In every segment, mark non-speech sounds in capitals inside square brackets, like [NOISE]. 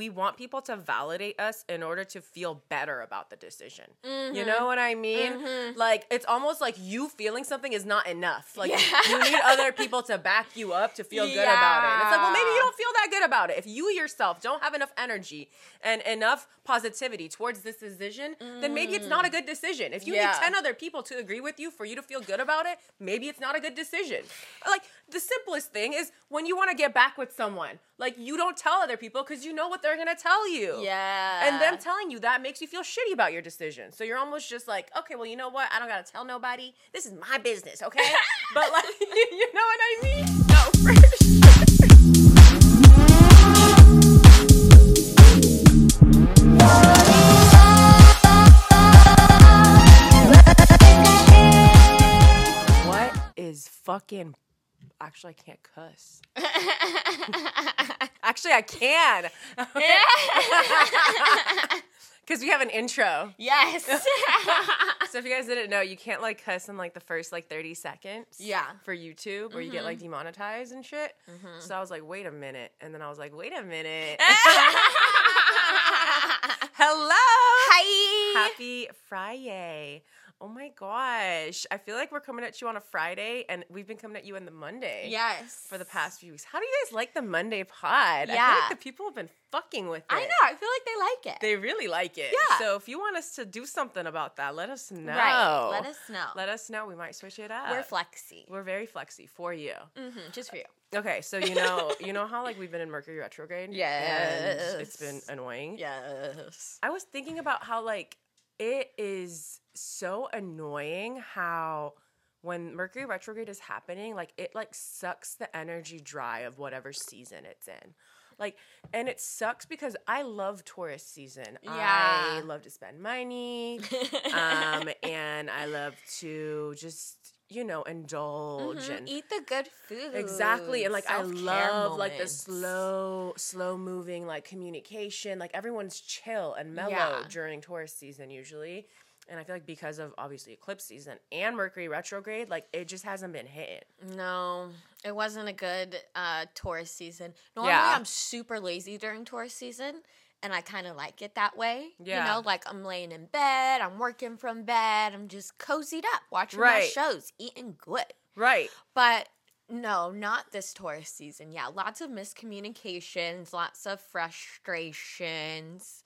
we want people to validate us in order to feel better about the decision. You Mm-hmm. know what I mean? Like it's almost like you feeling something is not enough. Like Yeah. you need other people to back you up to feel good about it. And it's like, well, maybe you don't feel that good about it. If you yourself don't have enough energy and enough positivity towards this decision, then maybe it's not a good decision. If you Yeah. need 10 other people to agree with you for you to feel good about it, maybe it's not a good decision. Like the simplest thing is when you want to get back with someone, like you don't tell other people because you know what they're gonna tell you. Yeah. And them telling you that makes you feel shitty about your decision. So you're almost just like, okay, well, you know what? I don't gotta tell nobody. This is my business, okay? [LAUGHS] but like, [LAUGHS] you know what I mean? No, for sure. What is fucking? Actually, I can't cuss. [LAUGHS] Actually, I can. [LAUGHS] Because we have an intro. yes. [LAUGHS] So if you guys didn't know, you can't like cuss in like the first like 30 seconds. Yeah. For YouTube, or you get like mm-hmm. demonetized and shit. Mm-hmm. So I was like, wait a minute. And then I was like, wait a minute. Hello. Hi. Happy Friday. Oh my gosh. I feel like we're coming at you on a Friday and we've been coming at you on the Monday. Yes. For the past few weeks. How do you guys like the Monday pod? Yeah. I feel like the people have been fucking with it. I know. I feel like they like it. They really like it. Yeah. So if you want us to do something about that, let us know. Right. Let us know. Let us know. We might switch it up. We're flexy. We're very flexy for you. Mm-hmm. Just for you. Okay, so you know, [LAUGHS] you know how like we've been in Mercury retrograde. And it's been annoying. Yes. I was thinking about how like it is so annoying how when Mercury retrograde is happening, like it like sucks the energy dry of whatever season it's in. Like, and it sucks because I love Taurus season. Yeah. I love to spend money. um, [LAUGHS] and I love to just, you know, indulge Mhm. and Eat the good food. Exactly. And like I Self-care love like the slow, slow moving like communication. Like everyone's chill and mellow Yeah. during Taurus season usually. And I feel like because of obviously eclipse season and Mercury retrograde, like it just hasn't been hit. No, it wasn't a good uh Taurus season. Normally, Yeah. I'm super lazy during Taurus season, and I kind of like it that way. Yeah. You know, like I'm laying in bed, I'm working from bed, I'm just cozied up, watching my shows, eating good. Right. But no, not this Taurus season. Yeah, lots of miscommunications, lots of frustrations.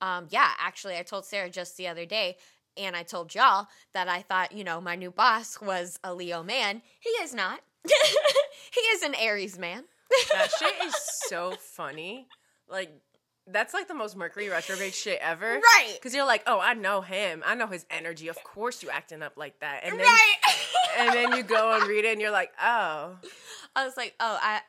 Um, yeah, actually, I told Sarah just the other day, and I told y'all that I thought, you know, my new boss was a Leo man. He is not. [LAUGHS] he is an Aries man. That shit is [LAUGHS] so funny. Like that's like the most Mercury retrograde shit ever. Right. Because you're like, oh, I know him. I know his energy. Of course you acting up like that. And then right. [LAUGHS] and then you go and read it and you're like, oh. I was like, oh, I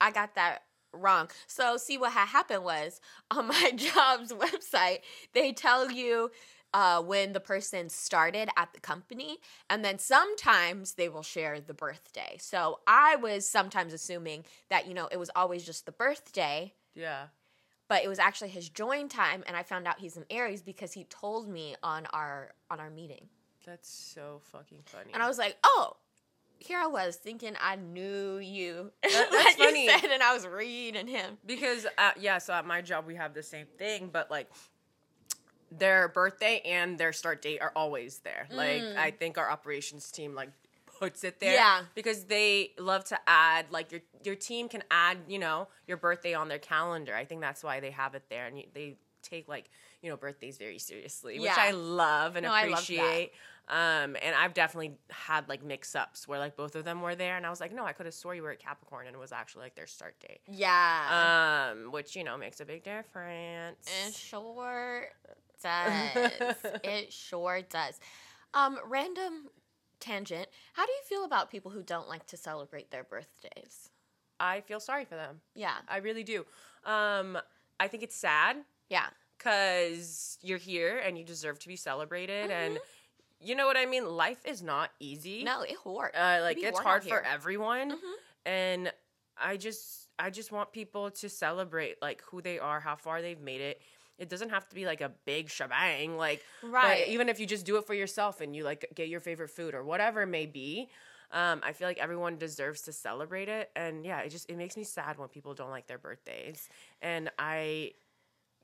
I got that wrong. So see what had happened was on my job's website, they tell you uh, when the person started at the company, and then sometimes they will share the birthday. So I was sometimes assuming that you know it was always just the birthday, Yeah. but it was actually his join time, and I found out he's an Aries because he told me on our on our meeting, That's so fucking funny. and I was like, oh. Here I was thinking I knew you. [LAUGHS] That- like that's you funny. said, and I was reading him. because uh, yeah, so at my job we have the same thing, but like their birthday and their start date are always there. Like I think our operations team like puts it there. Mm. Yeah. Because they love to add like your your team can add, you know, your birthday on their calendar. I think that's why they have it there and you, they take like, you know, birthdays very seriously, which I love and No, I love that. appreciate. Um, and I've definitely had like mix ups where like both of them were there and I was like, no, I could have swore you were at Capricorn and it was actually like their start date Yeah. um, which you know makes a big difference. it sure does. [LAUGHS] it sure does. Um, random tangent. How do you feel about people who don't like to celebrate their birthdays? I feel sorry for them. Yeah. I really do. Um, I think it's sad Yeah. because you're here and you deserve to be celebrated, and you know what I mean. Life is not easy. Mm-hmm. No, it hard. uh, like it's hard for everyone, Mhm. and I just, I just want people to celebrate like who they are, how far they've made it. It doesn't have to be like a big shebang, like But Right. even if you just do it for yourself and you like get your favorite food or whatever it may be, um, I feel like everyone deserves to celebrate it. And yeah, it just it makes me sad when people don't like their birthdays. And I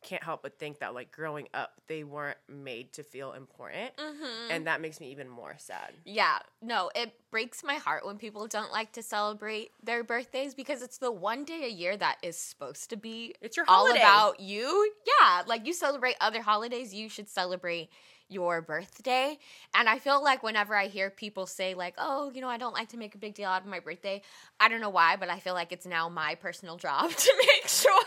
can't help but think that like growing up they weren't made to feel important Mhm. and that makes me even more sad Yeah, no, it breaks my heart when people don't like to celebrate their birthdays because it's the one day a year that is supposed to be it's your all holiday. about you. Yeah, like you celebrate other holidays, you should celebrate your birthday. And I feel like whenever I hear people say like, "Oh, you know, I don't like to make a big deal out of my birthday." I don't know why, but I feel like it's now my personal job [LAUGHS] to make [LAUGHS] sure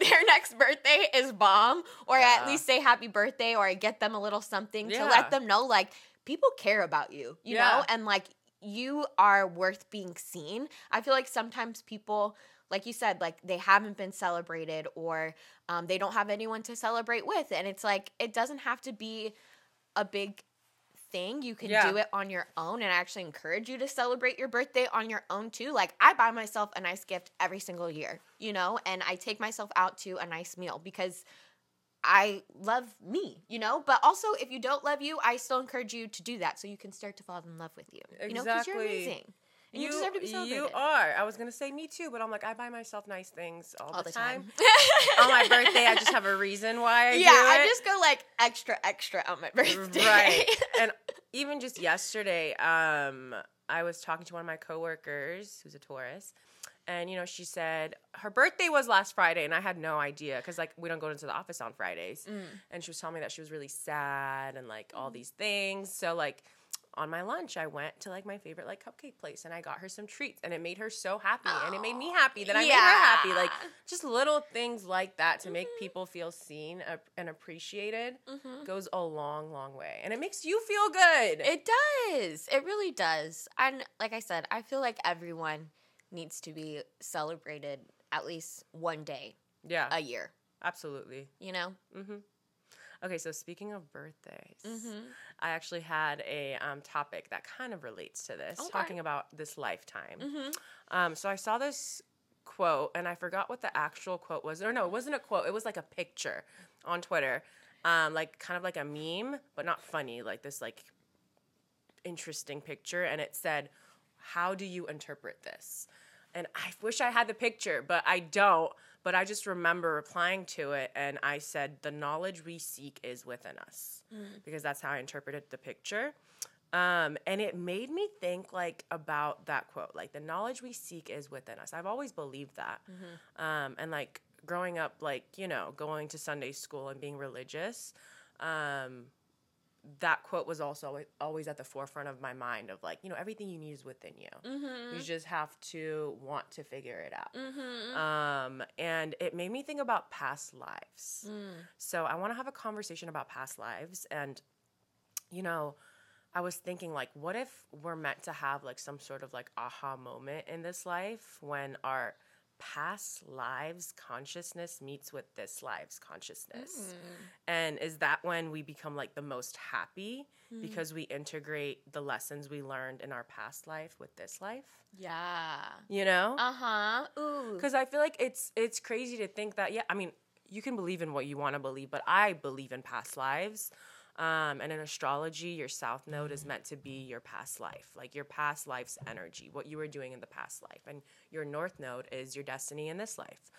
their next birthday is bomb or Yeah. at least say happy birthday or I get them a little something to let them know like people care about you, you Yeah. know? And like you are worth being seen. I feel like sometimes people like you said, like they haven't been celebrated or um, they don't have anyone to celebrate with. And it's like, it doesn't have to be a big thing. You can Yeah. do it on your own. And I actually encourage you to celebrate your birthday on your own too. Like, I buy myself a nice gift every single year, you know, and I take myself out to a nice meal because. I love me, you know, but also if you don't love you, I still encourage you to do that so you can start to fall in love with you. You know, because you're amazing. And you, deserve to be celebrated. You are. I was gonna say me too, but I'm like I buy myself nice things all, all the, the time. time. [LAUGHS] on my birthday, I just have a reason why I yeah, I just go like extra, extra on my birthday. right. [LAUGHS] and even just yesterday, um, I was talking to one of my coworkers who's a Taurus, and you know she said her birthday was last Friday, and I had no idea because like we don't go into the office on Fridays, Mm. and she was telling me that she was really sad and like all these things. So like on my lunch, I went to like my favorite like cupcake place, and I got her some treats, and it made her so happy, and it made me happy that I made her happy. Like just little things like that to make people feel seen and appreciated Mhm. goes a long, long way. And it makes you feel good. It does. It really does. And like I said, I feel like everyone needs to be celebrated at least one day yeah, a year, absolutely. you know? hmm Okay, so speaking of birthdays, Mm-hmm. I actually had a um, topic that kind of relates to this, Okay. talking about this lifetime. Mm-hmm. Um, so I saw this quote, and I forgot what the actual quote was. Or no, it wasn't a quote. It was like a picture on Twitter, um, like kind of like a meme, but not funny. Like this, like interesting picture, and it said, "How do you interpret this?" And I wish I had the picture, but I don't. But I just remember replying to it, and I said, "The knowledge we seek is within us," because that's how I interpreted the picture. Um, and it made me think like about that quote, like the knowledge we seek is within us. I've always believed that. Um, and like growing up, like, you know, going to Sunday school and being religious, um, that quote was also always- at the forefront of my mind of like, you know, everything you need is within you. Mm-hmm. You just have to want to figure it out. Mm-hmm. Um, and it made me think about past lives. Mm. So I want to have a conversation about past lives. And, you know, I was thinking, like, what if we're meant to have like some sort of like aha moment in this life when our past lives consciousness meets with this life's consciousness? And is that when we become like the most happy because we integrate the lessons we learned in our past life with this life? Yeah. You know? Uh huh. Ooh. because I feel like it's it's crazy to think that yeah I mean you can believe in what you want to believe but I believe in past lives um, and in astrology your south node is meant to be your past life like your past life's energy what you were doing in the past life. And your north node is your destiny in this life.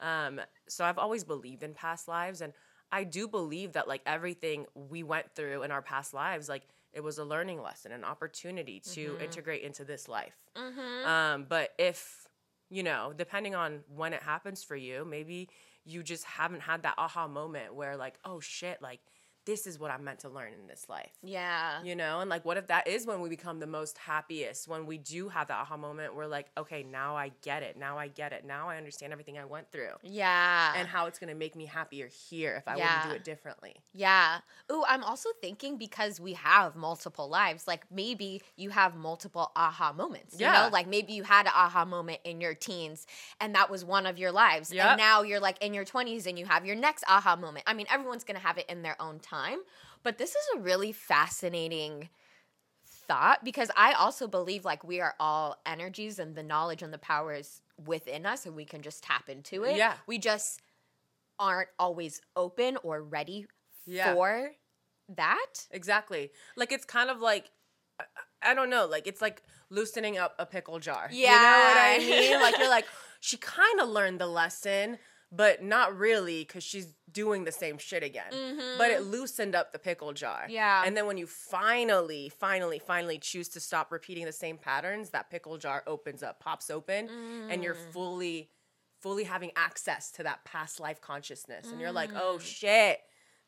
Um, so I've always believed in past lives and I do believe that like everything we went through in our past lives like it was a learning lesson an opportunity to integrate into this life. Mm-hmm. um, but if, you know, depending on when it happens for you, maybe you just haven't had that aha moment where, like, oh shit, like, this is what I'm meant to learn in this life. Yeah. You know, and like, what if that is when we become the most happiest? When we do have that aha moment, we're like, okay, now I get it. Now I get it. Now I understand everything I went through Yeah. and how it's gonna make me happier here if I were Yeah. to do it differently. Yeah. Ooh, I'm also thinking because we have multiple lives, like maybe you have multiple aha moments. You Yeah. know, like maybe you had an aha moment in your teens and that was one of your lives. Yep. And now you're like in your 20s and you have your next aha moment. I mean, everyone's going to have it in their own time. But this is a really fascinating thought because I also believe like we are all energies and the knowledge and the power is within us and we can just tap into it. Yeah. We just aren't always open or ready Yeah. for that. Exactly. Like it's kind of like I- I don't know, like it's like loosening up a pickle jar. Yeah. You know what I mean? Like you're [LAUGHS] like she kind of learned the lesson, but not really because she's doing the same shit again. But it loosened up the pickle jar. Mm-hmm. Yeah. And then when you finally, finally, finally choose to stop repeating the same patterns, that pickle jar opens up, pops open, and you're Mm. fully, fully having access to that past life consciousness. And you're like, Mm. oh shit.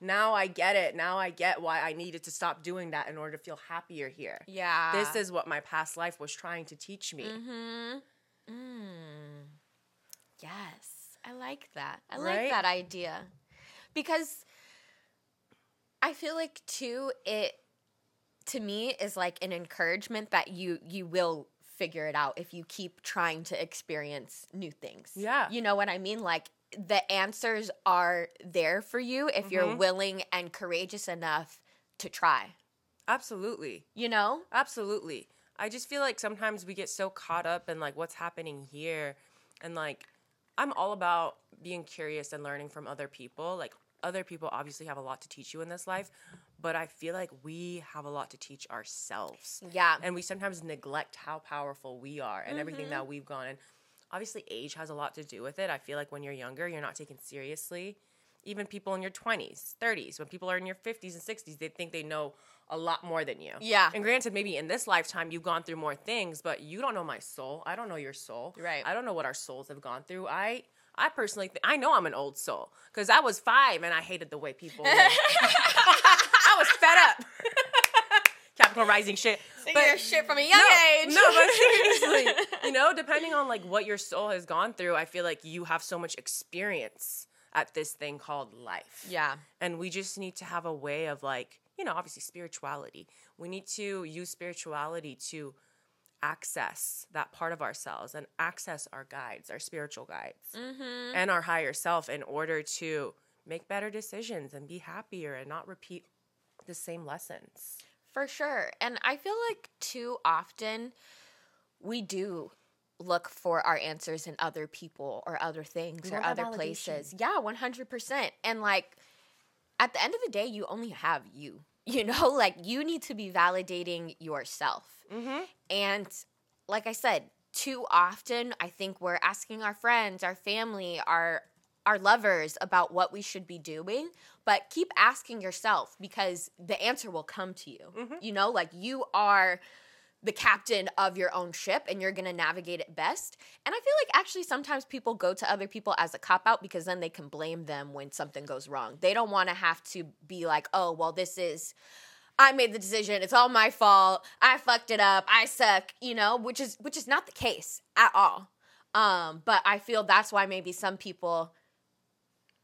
Now I get it. Now I get why I needed to stop doing that in order to feel happier here. Yeah. This is what my past life was trying to teach me. Mm-hmm. Mm. Yes, I like that. I Right? like that idea because I feel like too it to me is like an encouragement that you you will figure it out if you keep trying to experience new things. Yeah. You know what I mean? Like the answers are there for you if you're Mhm. willing and courageous enough to try. Absolutely. You know? Absolutely. I just feel like sometimes we get so caught up in like what's happening here and like I'm all about being curious and learning from other people. Like other people obviously have a lot to teach you in this life, but I feel like we have a lot to teach ourselves. Yeah. And we sometimes neglect how powerful we are and everything mm-hmm. that we've gone and obviously age has a lot to do with it. I feel like when you're younger, you're not taken seriously. Even people in your 20s, 30s, when people are in your 50s and 60s, they think they know a lot more than you. Yeah. And granted, maybe in this lifetime you've gone through more things, but you don't know my soul. I don't know your soul. Right. I don't know what our souls have gone through. I I personally think I know I'm an old soul because I was five and I hated the way people. [LAUGHS] I was fed up. [LAUGHS] Capricorn rising shit. But, shit from a young no, age. No, but seriously, [LAUGHS] you know, depending on like what your soul has gone through, I feel like you have so much experience at this thing called life. yeah. And we just need to have a way of like, you know, obviously spirituality. We need to use spirituality to access that part of ourselves and access our guides, our spiritual guides, Mm-hmm. and our higher self in order to make better decisions and be happier and not repeat the same lessons. For sure. And I feel like too often we do look for our answers in other people or other things or other places. Yeah, 100%. And like at the end of the day, you only have you. [LAUGHS] You know, like you need to be validating yourself. Mm-hmm. And like I said, too often I think we're asking our friends, our family, our our lovers about what we should be doing, but keep asking yourself because the answer will come to you. You know, like you are the captain of your own ship and you're going to navigate it best. And I feel like actually sometimes people go to other people as a cop out because then they can blame them when something goes wrong. They don't want to have to be like, "Oh, well this is I made the decision. It's all my fault. I fucked it up. I suck, you know, which is which is not the case at all. Um, but I feel that's why maybe some people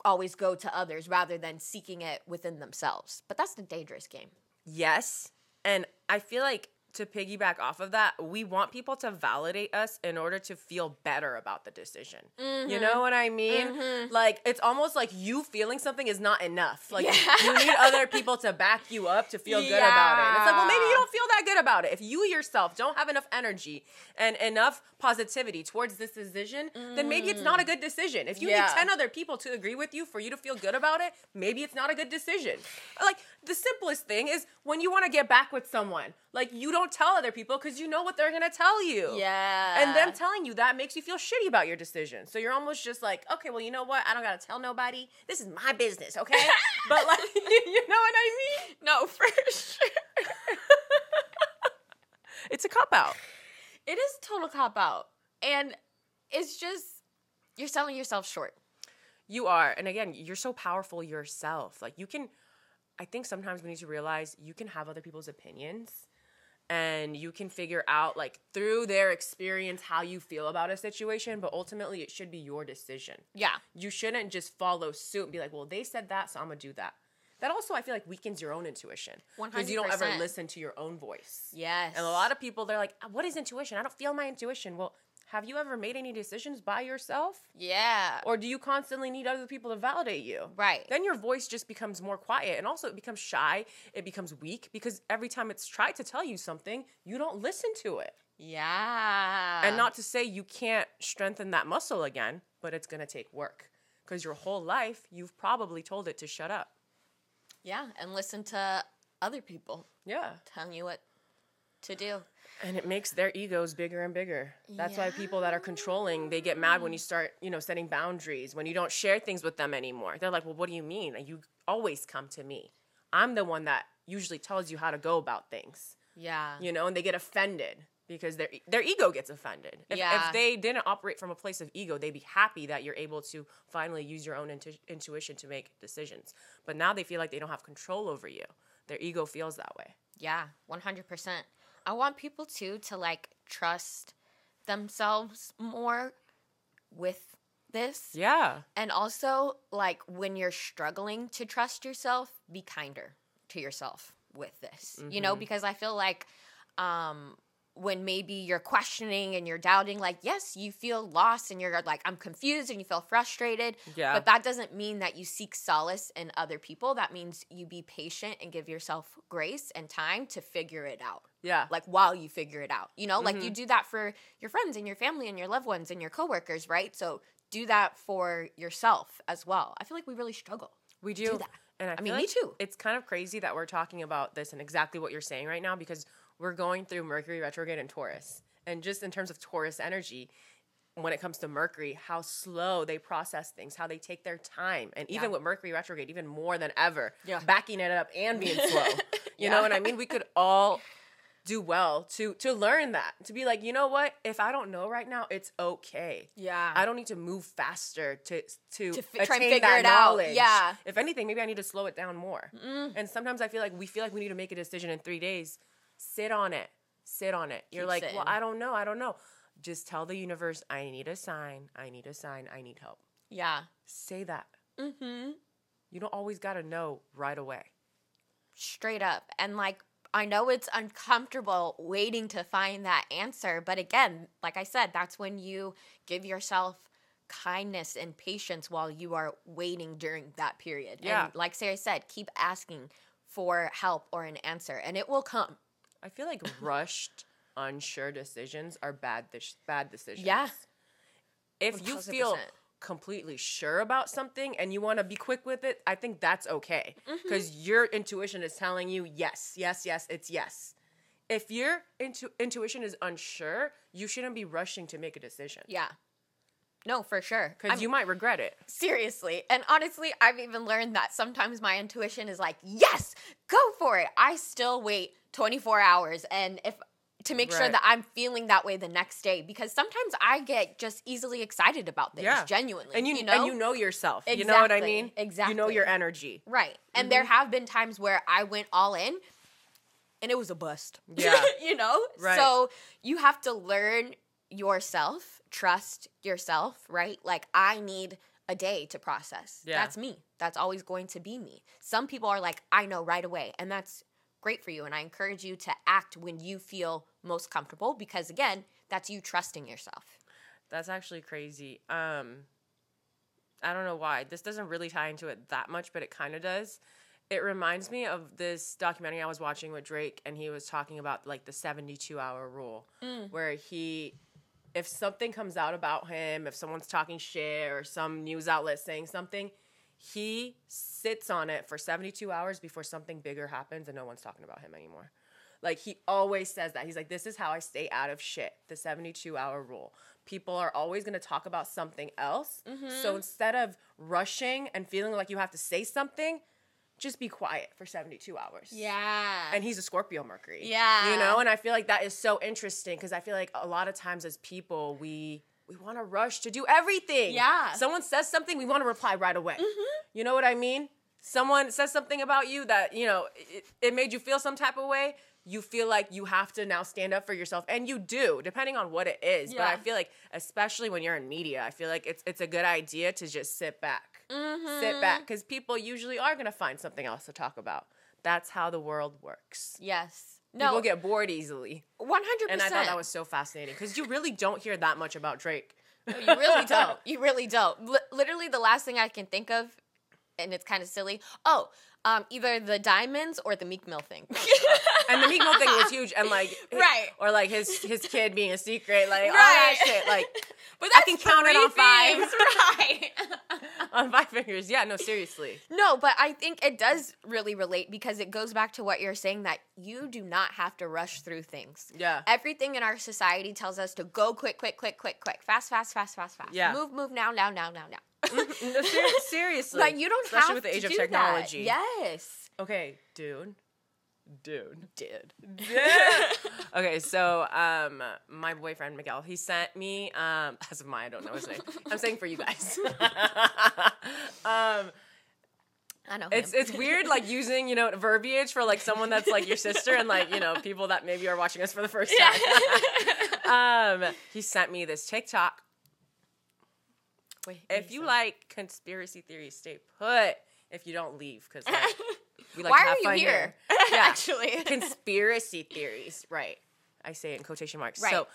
always go to others rather than seeking it within themselves. But that's the dangerous game. Yes. And I feel like to piggyback off of that, we want people to validate us in order to feel better about the decision. You know mm-hmm. what I mean? Mm-hmm. Like it's almost like you feeling something is not enough. Like Yeah. you need other people to back you up to feel good about it. And it's like, well, maybe you don't feel that good about it. If you yourself don't have enough energy and enough positivity towards this decision, then maybe it's not a mm. good decision. If you Yeah. need 10 other people to agree with you for you to feel good about it, maybe it's not a good decision. Like the simplest thing is when you want to get back with someone, like you don't tell other people because you know what they're gonna tell you. Yeah. And them telling you that makes you feel shitty about your decision. So you're almost just like, okay, well, you know what? I don't gotta tell nobody. This is my business, okay? [LAUGHS] but like, [LAUGHS] you know what I mean? no, for sure. [LAUGHS] It's a cop out. It is a total cop out. And it's just you're selling yourself short. You are. And again, you're so powerful yourself. Like you can I think sometimes we need to realize you can have other people's opinions and you can figure out like through their experience how you feel about a situation, but ultimately it should be your decision. Yeah. You shouldn't just follow suit and be like, "Well, they said that, so I'm to do that." That also I feel like weakens your own intuition because you don't ever listen to your own voice. Yes. And a lot of people they're like, "What is intuition? I don't feel my intuition." Well, have you ever made any decisions by yourself? Yeah. Or do you constantly need other people to validate you? Right. Then your voice just becomes more quiet and also it becomes shy, it becomes weak because every time it's tried to tell you something, you don't listen to it. yeah. and not to say you can't strengthen that muscle again, but it's going to take work because your whole life you've probably told it to shut up. Yeah, and listen to other people Yeah. telling you what to do. And it makes their egos bigger and bigger. That's why people that are controlling, they get mad when you start, you know, setting boundaries, when you don't share things with them anymore. They're like, "Well, what do you mean? You always come to me. I'm the one that usually tells you how to go about things." Yeah. You know, and they get offended because their their ego gets offended. If, Yeah. if they didn't operate from a place of ego, they'd be happy that you're able to finally use your own intu- intuition to make decisions. But now they feel like they don't have control over you. Their ego feels that way. Yeah, 100%. I want people too to like trust themselves more with this. Yeah. And also, like, when you're struggling to trust yourself, be kinder to yourself with this, you know, because I feel like, um, when maybe you're questioning and you're doubting, like, yes, you feel lost and you're like, I'm confused and you feel frustrated. Yeah. But that doesn't mean that you seek solace in other people. That means you be patient and give yourself grace and time to figure it out Yeah. like while you figure it out. You know, like you mm-hmm. do that for your friends and your family and your loved ones and your coworkers, right? So do that for yourself as well. I feel like we really struggle. We do. that. And I, I mean, me too. It's kind of crazy that we're talking about this and exactly what you're saying right now because we're going through Mercury retrograde in Taurus. And just in terms of Taurus energy, when it comes to Mercury, how slow they process things, how they take their time. And even Yeah. with Mercury retrograde, even more than ever, Yeah. backing it up and being [LAUGHS] slow. You Yeah. know what I mean? We could all do well to to learn that. To be like, you know what? If I don't know right now, it's okay. Yeah. I don't need to move faster to to, To fi- try and figure that it out. knowledge. Yeah. If anything, maybe I need to slow it down more. Mm. And sometimes I feel like we feel like we need to make a decision in three days. Sit on it. Sit on it. You're like, well. I don't know. I don't know. Just tell the universe, I need a sign. I need a sign. I need help. yeah. Say that. Mm-hmm. You don't always got to know right away. Straight up. And like, I know it's uncomfortable waiting to find that answer. But again, like I said, that's when you give yourself kindness and patience while you are waiting during that period. Yeah. And like Sarah said, keep asking for help or an answer, and it will come. I feel like rushed, unsure decisions are bad dis- bad decisions. Yeah. If you feel 1000%. Completely sure about something and you want to be quick with it, I think that's okay Mm-hmm. because your intuition is telling you yes, yes, yes, it's yes. If your intu- intuition is unsure, you shouldn't be rushing to make a decision Yeah. No, for sure. because you might regret it. Seriously. And honestly, I've even learned that sometimes my intuition is like, yes, go for it. I still wait 24 hours and if to make sure that I'm feeling that way the next day because sometimes I get just easily excited about things Yeah, genuinely. and you, you know? and you know yourself. You know what I mean? Exactly. You know your energy. Right. And there mm-hmm. have been times where I went all in and it was a bust. Yeah. [LAUGHS] you know? Right. So you have to learn yourself, trust yourself, right? Like I need a day to process. Yeah. That's me. That's always going to be me. Some people are like, I know right away. And that's great for you. And I encourage you to act when you feel most comfortable because, again, that's you trusting yourself. That's actually crazy. Um, I don't know why. This doesn't really tie into it that much, but it kind of does. It reminds me of this documentary I was watching with Drake, and he was talking about like the 72 hour rule, where he, if something comes out about him, if someone's talking shit or some news outlet saying something, he sits on it for 72 hours before something bigger happens and no one's talking about him anymore. Like he always says that. He's like, this is how I stay out of shit. The 72 hour rule. People are always going to talk about something else. Mm-hmm. So instead of rushing and feeling like you have to say something, just be quiet for 72 hours. Yeah. And he's a Scorpio Mercury. Yeah. You know, and I feel like that is so interesting because I feel like a lot of times as people, we we want to rush to do everything. Yeah. Someone says something, we want to reply right away. You know what I mean? Someone says something about you that, you know, it, it made you feel some type of way. You feel like you have to now stand up for yourself. And you do, depending on what it is. But I feel like, especially when you're in media, I feel like it's it's a good idea to just sit back. Mm-hmm. Sit back. Because people usually are going to find something else to talk about. That's how the world works. yes. No. People get bored easily. 100%. And I thought that was so fascinating because you really don't hear that much about Drake. You really [LAUGHS] don't. You really don't. Li- literally, the last thing I can think of, and it's kind of silly. Oh, Um, either the diamonds or the Meek Mill thing. [LAUGHS] and the Meek Mill thing was huge, and like, [LAUGHS] Right. or like his his kid being a secret, like all that shit, like [LAUGHS] but I can count it on five. right? on five fingers. Yeah, no, seriously. no, but I think it does really relate because it goes back to what you're saying that you do not have to rush through things. Yeah, Everything in our society tells us to go quick, quick, quick, quick, quick, fast, fast, fast, fast, fast. Yeah. Move, move now, now, now, now, now. No, ser- [LAUGHS] seriously. like you don't especially have with the to age of do that. technology. Yes. Okay, dude. Dude. Did. [LAUGHS] okay, so um my boyfriend Miguel, he sent me um [LAUGHS] as of my I don't know his name. I'm saying for you guys. um I know. it's him. it's weird like using, you know, verbiage for like someone that's like your sister and like, you know, people that maybe are watching us for the first time. um he sent me this TikTok. Wait, If you like conspiracy theories, stay put. If you don't leave cuz like [LAUGHS] we like why are you fun here? [LAUGHS] Yeah. Actually, [LAUGHS] conspiracy theories, right? I say it in quotation marks. Right. So,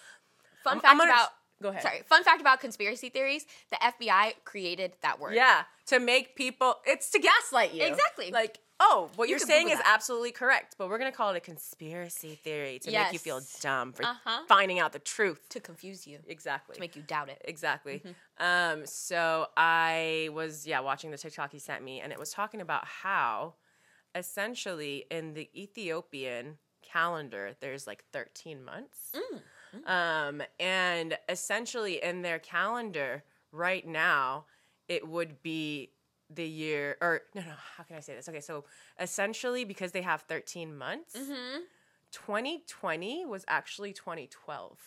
fun I'm- fact I'm gonna- about go ahead. sorry. Fun fact about conspiracy theories: the FBI created that word. Yeah, to make people, it's to gaslight you. Exactly. Like, oh, what You are saying Google is that. absolutely correct, but we're gonna call it a conspiracy theory to make you feel dumb for Uh-huh. finding out the truth. to confuse you, Exactly. to make you doubt it. Exactly. Mm-hmm. Um, so I was yeah watching the TikTok he sent me, and it was talking about how essentially in the Ethiopian calendar there's like 13 months, Mm, um, and essentially in their calendar right now it would be the year or no no how can I say this? Okay, so essentially because they have 13 months, Mm-hmm. 2020 was actually 2012.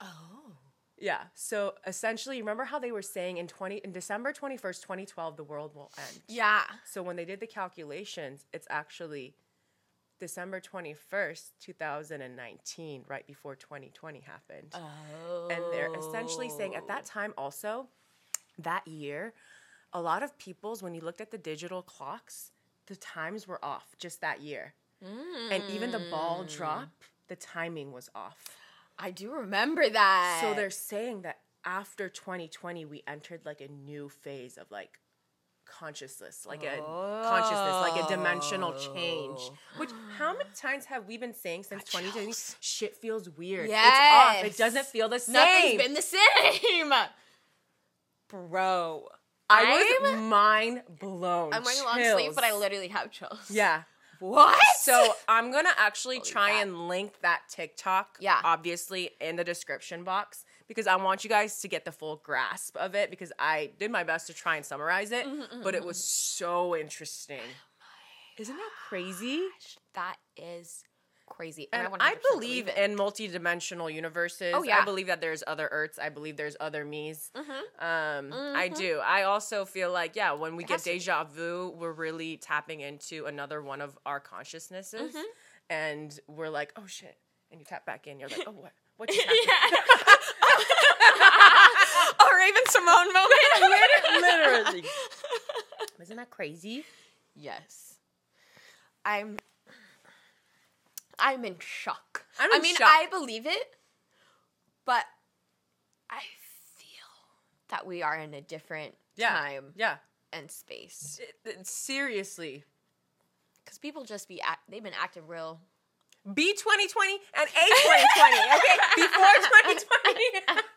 Oh. Yeah. So essentially, remember how they were saying in twenty in December twenty first, twenty twelve, the world will end. Yeah. So when they did the calculations, it's actually December twenty first, two thousand and nineteen, right before twenty twenty happened. Oh. And they're essentially saying at that time also, that year, a lot of people's when you looked at the digital clocks, the times were off just that year, and even the ball Mm. drop, the timing was off. I do remember that. So they're saying that after 2020, we entered like a new phase of like consciousness, like a consciousness, like a dimensional change. Oh. Which how many times have we been saying since 2020? Shit feels weird. It's off. It doesn't feel the same. Nothing's been the same. [LAUGHS] Bro. I was mind blown. I'm wearing a long sleeve, but I literally have chills. yeah. [LAUGHS] What? So I'm gonna actually try crap. and link that TikTok, Yeah. obviously in the description box because I want you guys to get the full grasp of it because I did my best to try and summarize it, Mm-hmm, but it was so interesting. Isn't that crazy? that is crazy. And I, I, believe in multi-dimensional universes. Oh, yeah. I believe that there's other Earths. I believe there's other me's. Mhm. Um, I do. I also feel like, yeah, when we It get has to be. deja vu, we're really tapping into another one of our consciousnesses, Mm-hmm. and we're like, oh shit, and you tap back in, you're like, [LAUGHS] oh what, what just happened? [LAUGHS] a Raven-Symoné moment. [LAUGHS] Literally. Isn't that crazy? Yes. I'm I'm in shock. I'm I mean, shock. I believe it, but I feel that we are in a different Yeah. time Yeah. and space. It- it- seriously. Cuz people just be act- they've been acting real. B 2020 and A 2020. Okay, before [LAUGHS]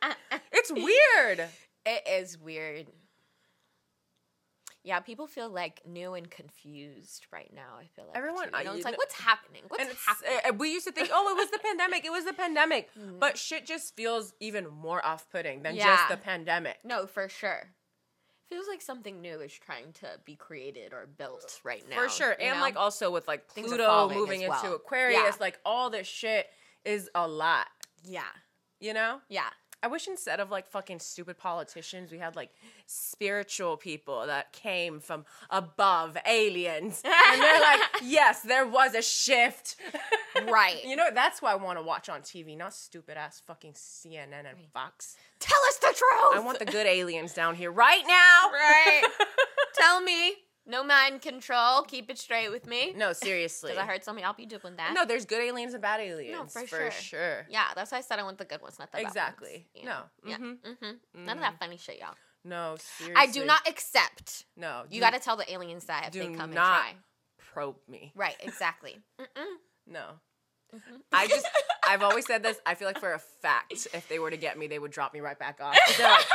2020. it's weird. It is weird. Yeah, people feel like new and confused right now. I feel like Everyone- too. You know, I- it's like what's happening? What's and happening? uh, we used to think, oh, it was the pandemic. It was the pandemic. [LAUGHS] But shit just feels even more off putting than Yeah. just the pandemic. No, for sure. Feels like something new is trying to be created or built right now. For sure. And know? like also with like Pluto moving well. into Aquarius, Yeah. like all this shit is a lot, yeah, you know? yeah. I wish instead of like fucking stupid politicians, we had like spiritual people that came from above aliens. And they're [LAUGHS] like, yes, there was a shift. Right. you know, that's why I want to watch on TV, not stupid ass fucking CNN and Fox. Tell us the truth. I want the good aliens down here right now. right. [LAUGHS] Tell me. No mind control. Keep it straight with me. No, seriously. Because I heard some of y'all be doing that. No, there's good aliens and bad aliens. No, for for sure. sure. Yeah, that's why I said I want the good ones, not the bad Exactly. ones, you No. Yeah. Mhm. Mm-hmm. None of that funny shit, y'all. No, seriously. I do not accept. No, You got to tell the aliens that if they come and try. probe me. Right, exactly. [LAUGHS] Mm-mm. No. Mm-hmm. I just, I've always said this. I feel like for a fact, if they were to get me, they would drop me right back off. Like,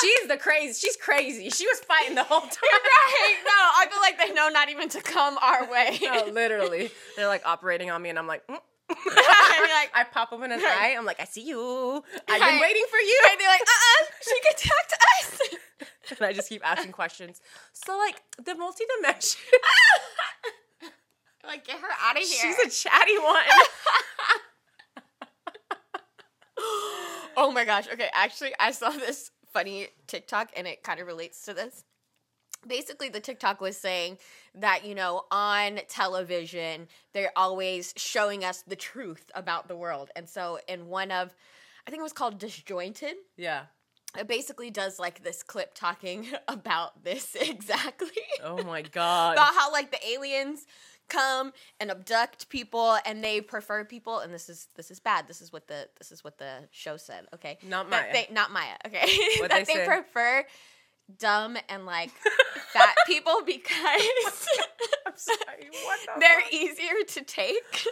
she's the crazy. She's crazy. She was fighting the whole [LAUGHS] time. right. No, I feel like they know not even to come our way. No, literally. They're like operating on me, and I'm like, mm. And [LAUGHS] you're like, I pop open an eye. I'm like, I see you. I've been waiting for you. and they're like, uh-uh, she can talk to us. [LAUGHS] And I just keep asking questions. So, like, the multi-dimension, like, get her out of here. she's a chatty one. [LAUGHS] oh my gosh. Okay, actually, I saw this funny TikTok and it kind of relates to this. Basically, the TikTok was saying that, you know, on television, they're always showing us the truth about the world. And so, in one of, I think it was called Disjointed, Yeah. it basically does like this clip talking [LAUGHS] about this [LAUGHS] exactly. Oh my god. about how like the aliens come and abduct people and they prefer people and this is this is bad this is what the this is what the show said okay Not Maya. they, not maya okay [LAUGHS] that they they prefer dumb and like [LAUGHS] fat people because [LAUGHS] I'm sorry. What the they're fuck? easier to take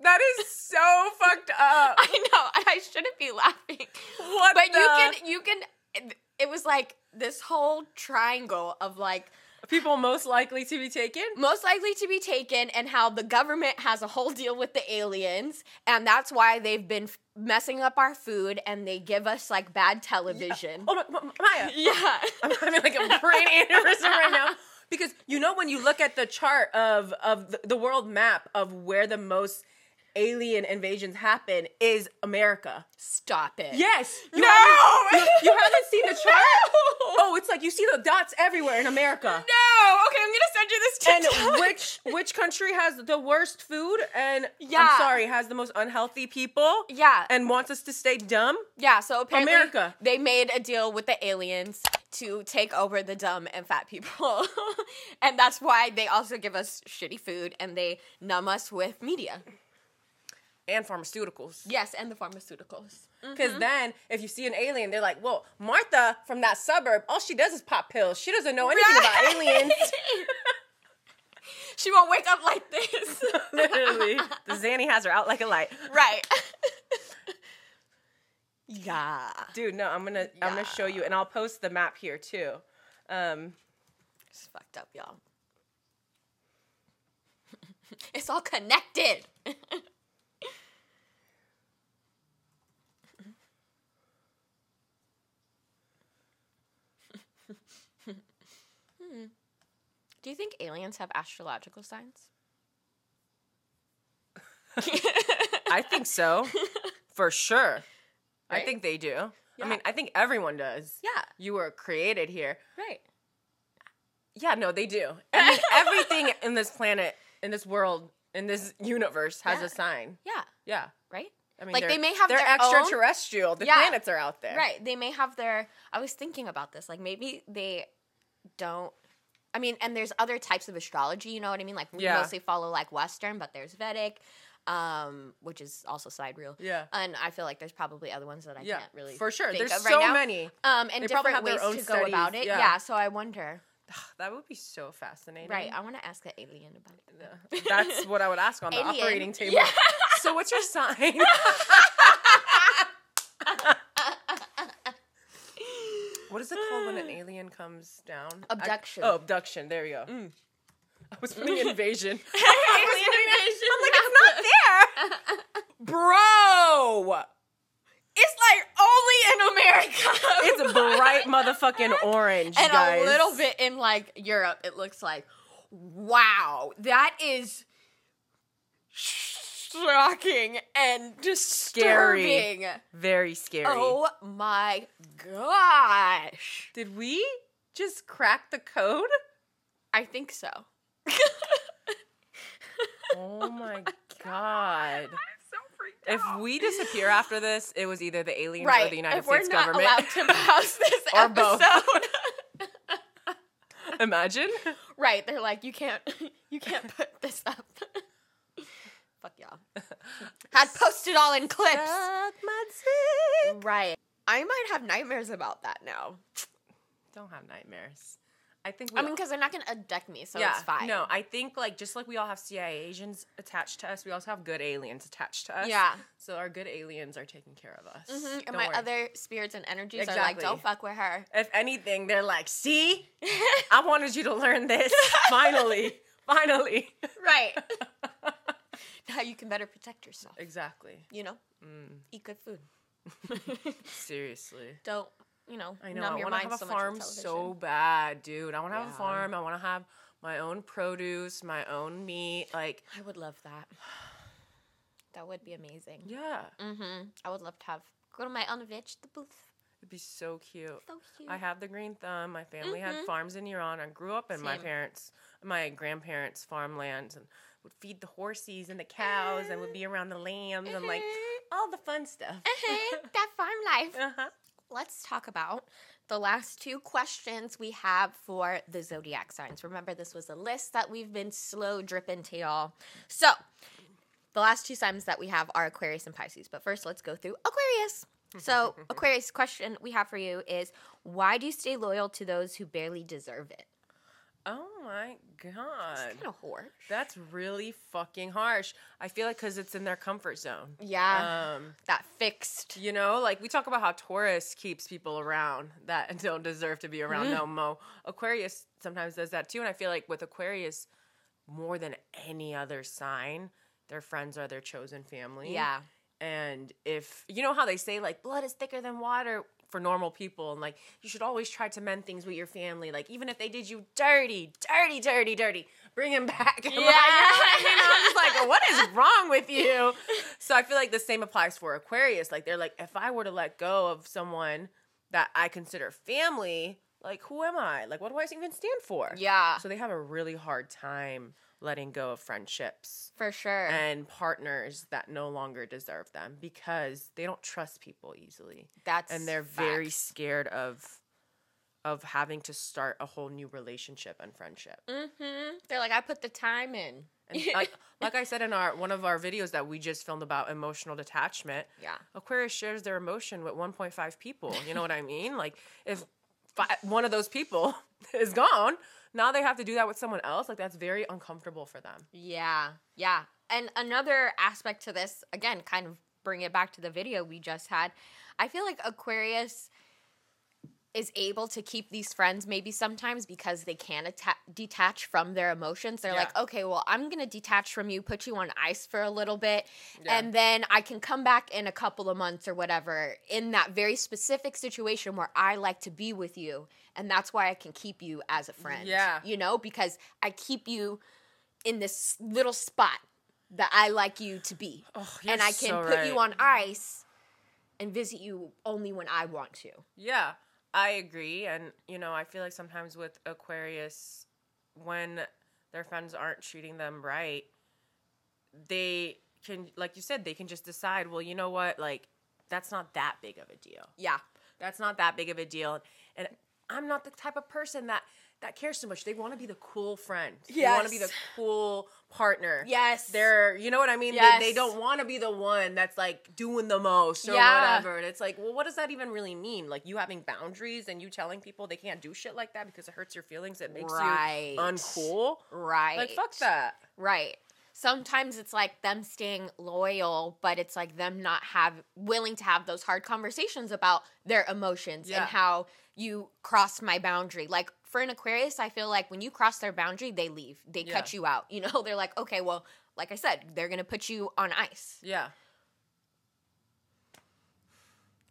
That is so fucked up. i know i shouldn't be laughing What but the? you can you can it was like this whole triangle of like people most likely to be taken. most likely to be taken and how the government has a whole deal with the aliens and that's why they've been f- messing up our food and they give us like bad television Oh my, Ma- Maya. [LAUGHS] yeah, I'm having like a brain [LAUGHS] aneurysm right now because you know when you look at the chart of of the, the world map of where the most alien invasions happen is America. stop it Yes. You No! Haven't, you, [LAUGHS] you haven't seen the chart? No! Oh, it's like you see the dots everywhere in America. no okay i'm gonna send you this And which which country has the worst food and Yeah. I'm sorry has the most unhealthy people yeah and wants us to stay dumb? yeah so apparently America. they made a deal with the aliens to take over the dumb and fat people [LAUGHS] and that's why they also give us shitty food and they numb us with media And pharmaceuticals. yes and the pharmaceuticals Because then, if you see an alien, they're like, "Well, Martha from that suburb, all she does is pop pills. She doesn't know anything about aliens." [LAUGHS] she won't wake up like this. [LAUGHS] Literally, the Zanny has her out like a light. right. [LAUGHS] yeah. Dude, no, I'm gonna I'm gonna show you, and I'll post the map here too. Um, It's fucked up, y'all. it's all connected. Hmm. Do you think aliens have astrological signs? [LAUGHS] I think so, [LAUGHS] for sure. I think they do. I mean, I think everyone does. Yeah. You were created here. Right. Yeah, no, they do. [LAUGHS] I mean, everything in this planet, in this world, in this universe has Yeah. a sign. Yeah. Yeah. Right? I mean, Like, they're- may have they're their own- extraterrestrial. The Yeah. planets are out there. Right. They may have their. I was thinking about this. Like maybe they don't. I mean, and there's other types of astrology. You know what I mean? Like we Yeah. mostly follow like Western, but there's Vedic, um, which is also sidereal. Yeah. And I feel like there's probably other ones that I Yeah, can't really for sure. There's so right many. Um, and They different ways to go about it. yeah. Yeah. So I wonder. That would be so fascinating. Right. I want to ask an alien about it. That's what I would ask on the [LAUGHS] Alien. operating table. Yeah. So what's your sign? [LAUGHS] [LAUGHS] what is it called when an [SIGHS] alien comes down? I- Abduction. oh, abduction. There you go. Mm. [LAUGHS] I was [LAUGHS] putting invasion. [LAUGHS] alien invasion. I'm like, it's not there. Bro! It's like only in America. It's a bright motherfucking orange, and guys. a little bit in like Europe. It looks like, wow, that is shocking and disturbing. Scary. Very scary. Oh my gosh! Did we just crack the code? I think so. [LAUGHS] Oh, oh my god. so freaked If we disappear after this, it was either the aliens or the United if we're States not government. allowed to pause [LAUGHS] this Or both. episode, [LAUGHS] Imagine. right? They're like, you can't, you can't put this up. Had posted all in clips. Suck my dick. Right. I might have nightmares about that now. don't have nightmares. I think. We I mean, because they're not gonna abduct me, so yeah, it's fine. No, I think like just like we all have CIA agents attached to us, we also have good aliens attached to us. Yeah. So our good aliens are taking care of us. Mhm, Don't And my worry. other spirits and energies are like, don't fuck with her. If anything, they're like, see, [LAUGHS] I wanted you to learn this. [LAUGHS] Finally, finally. right. [LAUGHS] now you can better protect yourself. exactly. You know, Mm, eat good food. [LAUGHS] seriously. don't you know? I know. I your want to have so a with farm so bad, dude. I want to have a farm. I want to have my own produce, my own meat. Like, I would love that. [SIGHS] That would be amazing. yeah, Mm-hmm. I would love to have go to my own vegetable. Booth. It'd be so cute. So cute. I have the green thumb. My family had Mhm. farms in Iran. I grew up in my parents, my grandparents' farmlands, and would feed the horses and the cows, and would be around the lambs and like all the fun stuff. Uh-huh. [LAUGHS] that farm life. Uh-huh. Let's talk about the last two questions we have for the zodiac signs. Remember, this was a list that we've been slow dripping to y'all. So, the last two signs that we have are Aquarius and Pisces. But first, let's go through Aquarius. So, [LAUGHS] Aquarius question we have for you is why do you stay loyal to those who barely deserve it? Oh my god, Kind of harsh. that's really fucking harsh. I feel like because it's in their comfort zone. Yeah, Um, that fixed. You know, like we talk about how Taurus keeps people around that [LAUGHS] don't deserve to be around Mhm. no mo. Aquarius sometimes does that too. And I feel like with Aquarius, more than any other sign, their friends are their chosen family. Yeah. And if, you know how they say, like, blood is thicker than water for normal people, and like, you should always try to mend things with your family. Like, even if they did you dirty, dirty, dirty, dirty, bring them back. I'm [LAUGHS] like, you know I mean? I'm just like, what is wrong with you? [LAUGHS] So I feel like the same applies for Aquarius. Like, they're like, if I were to let go of someone that I consider family, like, who am I? Like, what do I even stand for? Yeah, So they have a really hard time letting go of friendships for sure. and partners that no longer deserve them because they don't trust people easily That's and they're very scared of of having to start a whole new relationship and friendship. Mm-hmm. They're like, I put the time in. And [LAUGHS] like like I said in our one of our videos that we just filmed about emotional detachment, yeah. Aquarius shares their emotion with 1.5 people. You know what I mean? Like if fi- one of those people [LAUGHS] is gone, now they have to do that with someone else. Like that's very uncomfortable for them. Yeah. Yeah. And another aspect to this, again, kind of bring it back to the video we just had. I feel like Aquarius is able to keep these friends maybe sometimes because they can atta- detach from their emotions. They're like, okay, well, I'm going to detach from you, put you on ice for a little bit, Yeah. and then I can come back in a couple of months or whatever in that very specific situation where I like to be with you. And that's why I can keep you as a friend. Yeah. You know, because I keep you in this little spot that I like you to be. Oh, and I can put you on ice and visit you only when I want to. Yeah, I agree. And, you know, I feel like sometimes with Aquarius, when their friends aren't treating them right, they can, like you said, they can just decide, well, you know what? Like, that's not that big of a deal. Yeah. That's not that big of a deal. And I'm not the type of person that that cares so much. They want to be the cool friend. They want to be the cool partner. Yes. They're, you know what I mean? They, they don't want to be the one that's like doing the most or Yeah. whatever. And it's like, well, what does that even really mean? Like you having boundaries and you telling people they can't do shit like that because it hurts your feelings. It makes Right. you uncool. Right. Like fuck that. Right. Sometimes it's like them staying loyal, but it's like them not have willing to have those hard conversations about their emotions Yeah. and how you crossed my boundary. Like for an Aquarius, I feel like when you cross their boundary, they leave. They cut you out. You know, [LAUGHS] they're like, okay, well, like I said, they're gonna put you on ice. Yeah.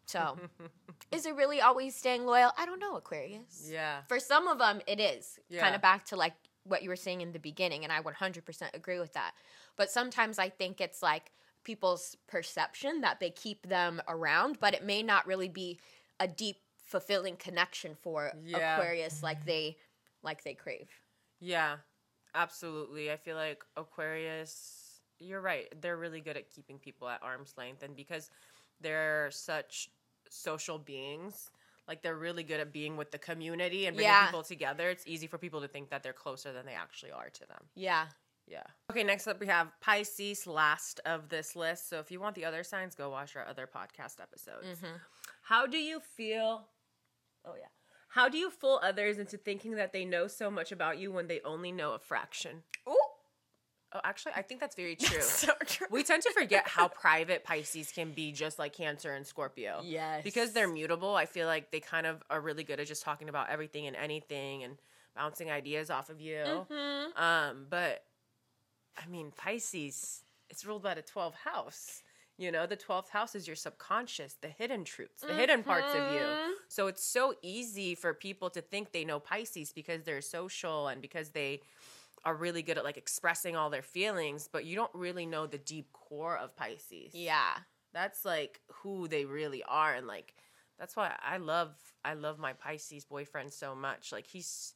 So, [LAUGHS] is it really always staying loyal? I don't know, Aquarius. Yeah. For some of them, it is yeah. kind of back to like what you were saying in the beginning, and I 100% agree with that. But sometimes I think it's like people's perception that they keep them around, but it may not really be a deep, fulfilling connection for Yeah. Aquarius like they like they crave. Yeah, absolutely. I feel like Aquarius, you're right. They're really good at keeping people at arm's length. And because they're such social beings, like they're really good at being with the community and bringing Yeah. people together, it's easy for people to think that they're closer than they actually are to them. Yeah. Yeah. Okay, next up we have Pisces, last of this list. So if you want the other signs, go watch our other podcast episodes. Mhm. How do you feel? Oh yeah. How do you fool others into thinking that they know so much about you when they only know a fraction? Ooh. Oh, actually, I think that's very true. so true. we tend to forget how private Pisces can be, just like Cancer and Scorpio. Yes. Because they're mutable, I feel like they kind of are really good at just talking about everything and anything and bouncing ideas off of you. Mhm. Um, but I mean, Pisces, it's ruled by the 12th house. You know, the 12th house is your subconscious, the hidden truths, the hidden parts of you. Mhm. So it's so easy for people to think they know Pisces because they're social and because they are really good at like expressing all their feelings, but you don't really know the deep core of Pisces. Yeah. That's like who they really are and like that's why I love I love my Pisces boyfriend so much. Like he's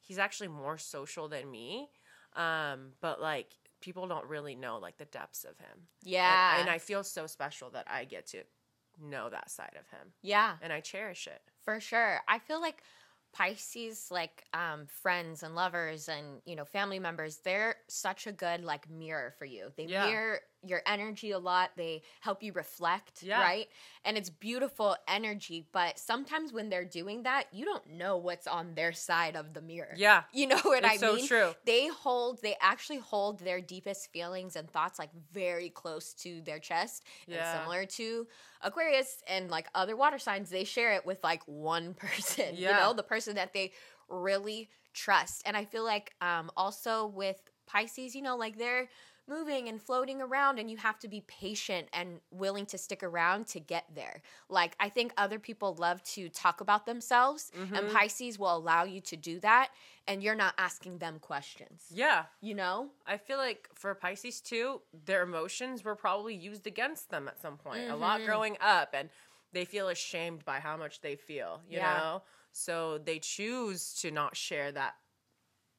he's actually more social than me. Um but like people don't really know like the depths of him. And- Yeah. And, I feel so special that I get to know that side of him yeah. and I cherish it. For sure. I feel like Pisces, like um, friends and lovers and you know family members, they're such a good like mirror for you. They Yeah. mirror your energy a lot. They help you reflect, Yeah. right? And it's beautiful energy. But sometimes when they're doing that, you don't know what's on their side of the mirror. Yeah. [LAUGHS] You know what It's I so mean? true. They hold, they actually hold their deepest feelings and thoughts like very close to their chest. Yeah. And similar to Aquarius and like other water signs, they share it with like one [LAUGHS] person, yeah. you know, the person that they really trust. And I feel like um also with Pisces, you know, like they're moving and floating around and you have to be patient and willing to stick around to get there. Like I think other people love to talk about themselves and Mhm. Pisces will allow you to do that and you're not asking them questions. Yeah. You know? I feel like for Pisces too, their emotions were probably used against them at some point. A lot Mhm. growing up and they feel ashamed by how much they feel, you Yeah. know? So they choose to not share that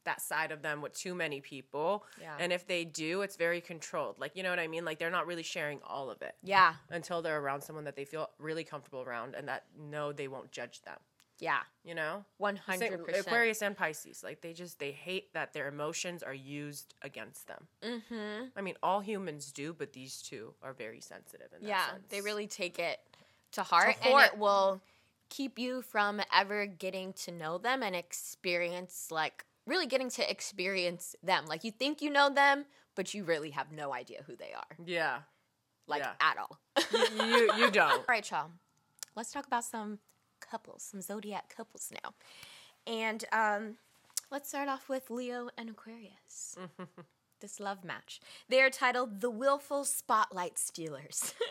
that side of them with too many people. Yeah. And if they do, it's very controlled. Like, you know what I mean? Like they're not really sharing all of it yeah. until they're around someone that they feel really comfortable around and that know they won't judge them, Yeah. you know? 100%. Aquarius and Pisces, like they just they hate that their emotions are used against them. Mhm. I mean, all humans do, but these two are very sensitive in that Yeah, sense. they really take it to heart, and heart. it will keep you from ever getting to know them and experience like really getting to experience them. Like you think you know them, but you really have no idea who they are, Yeah. like Yeah. at all. you, you you [LAUGHS] don't. All right, y'all. Let's talk about some couples, some zodiac couples now. And um, let's start off with Leo and Aquarius. [LAUGHS] this love match. They are titled The Willful Spotlight Stealers. [LAUGHS]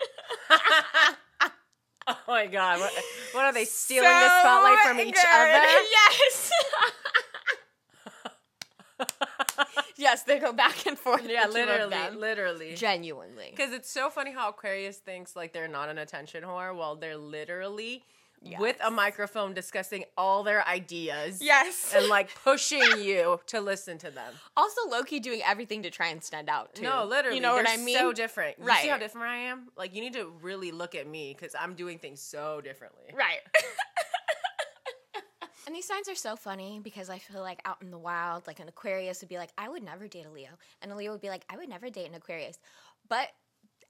Oh my god. What, what are they stealing the spotlight from each other? Yes. Yes, they go back and forth. yeah, the two of literally, literally. Genuinely. Because it's so funny how Aquarius thinks like they're not an attention whore while they're literally with a microphone discussing all their ideas. Yes. And like pushing [LAUGHS] you to listen to them. also, Loki doing everything to try and stand out too. No, literally. You know what I mean? So different. Right. You see how different I am? Like you need to really look at me because I'm doing things so differently. Right. [LAUGHS] and these signs are so funny because I feel like out in the wild, like an Aquarius would be like, I would never date a Leo. And a Leo would be like, I would never date an Aquarius. But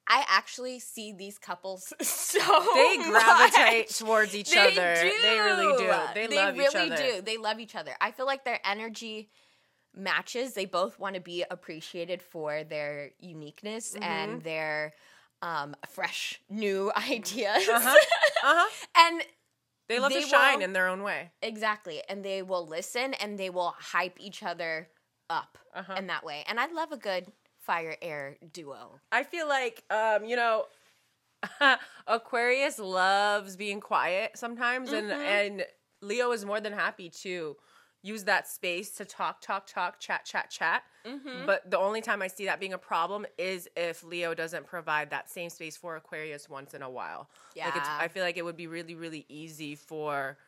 I actually see these couples [LAUGHS] so They gravitate much. towards each They other. They really do. They, love really each other. do. They love each other. I feel like their energy matches. They both want to be appreciated for their uniqueness Mm-hmm. and their um, fresh new [LAUGHS] ideas. Uh-huh. Uh-huh. [LAUGHS] and They love They to shine will- in their own way. exactly. And they will listen and they will hype each other up Uh-huh. in that way. And I love a good fire air duo. I feel like um, you know, [LAUGHS] Aquarius loves being quiet sometimes, and Mm-hmm. and Leo is more than happy to use that space to talk, talk, talk, chat, chat, chat. Mm-hmm. But the only time I see that being a problem is if Leo doesn't provide that same space for Aquarius once in a while. Like it's, Yeah. I feel like it would be really, really easy for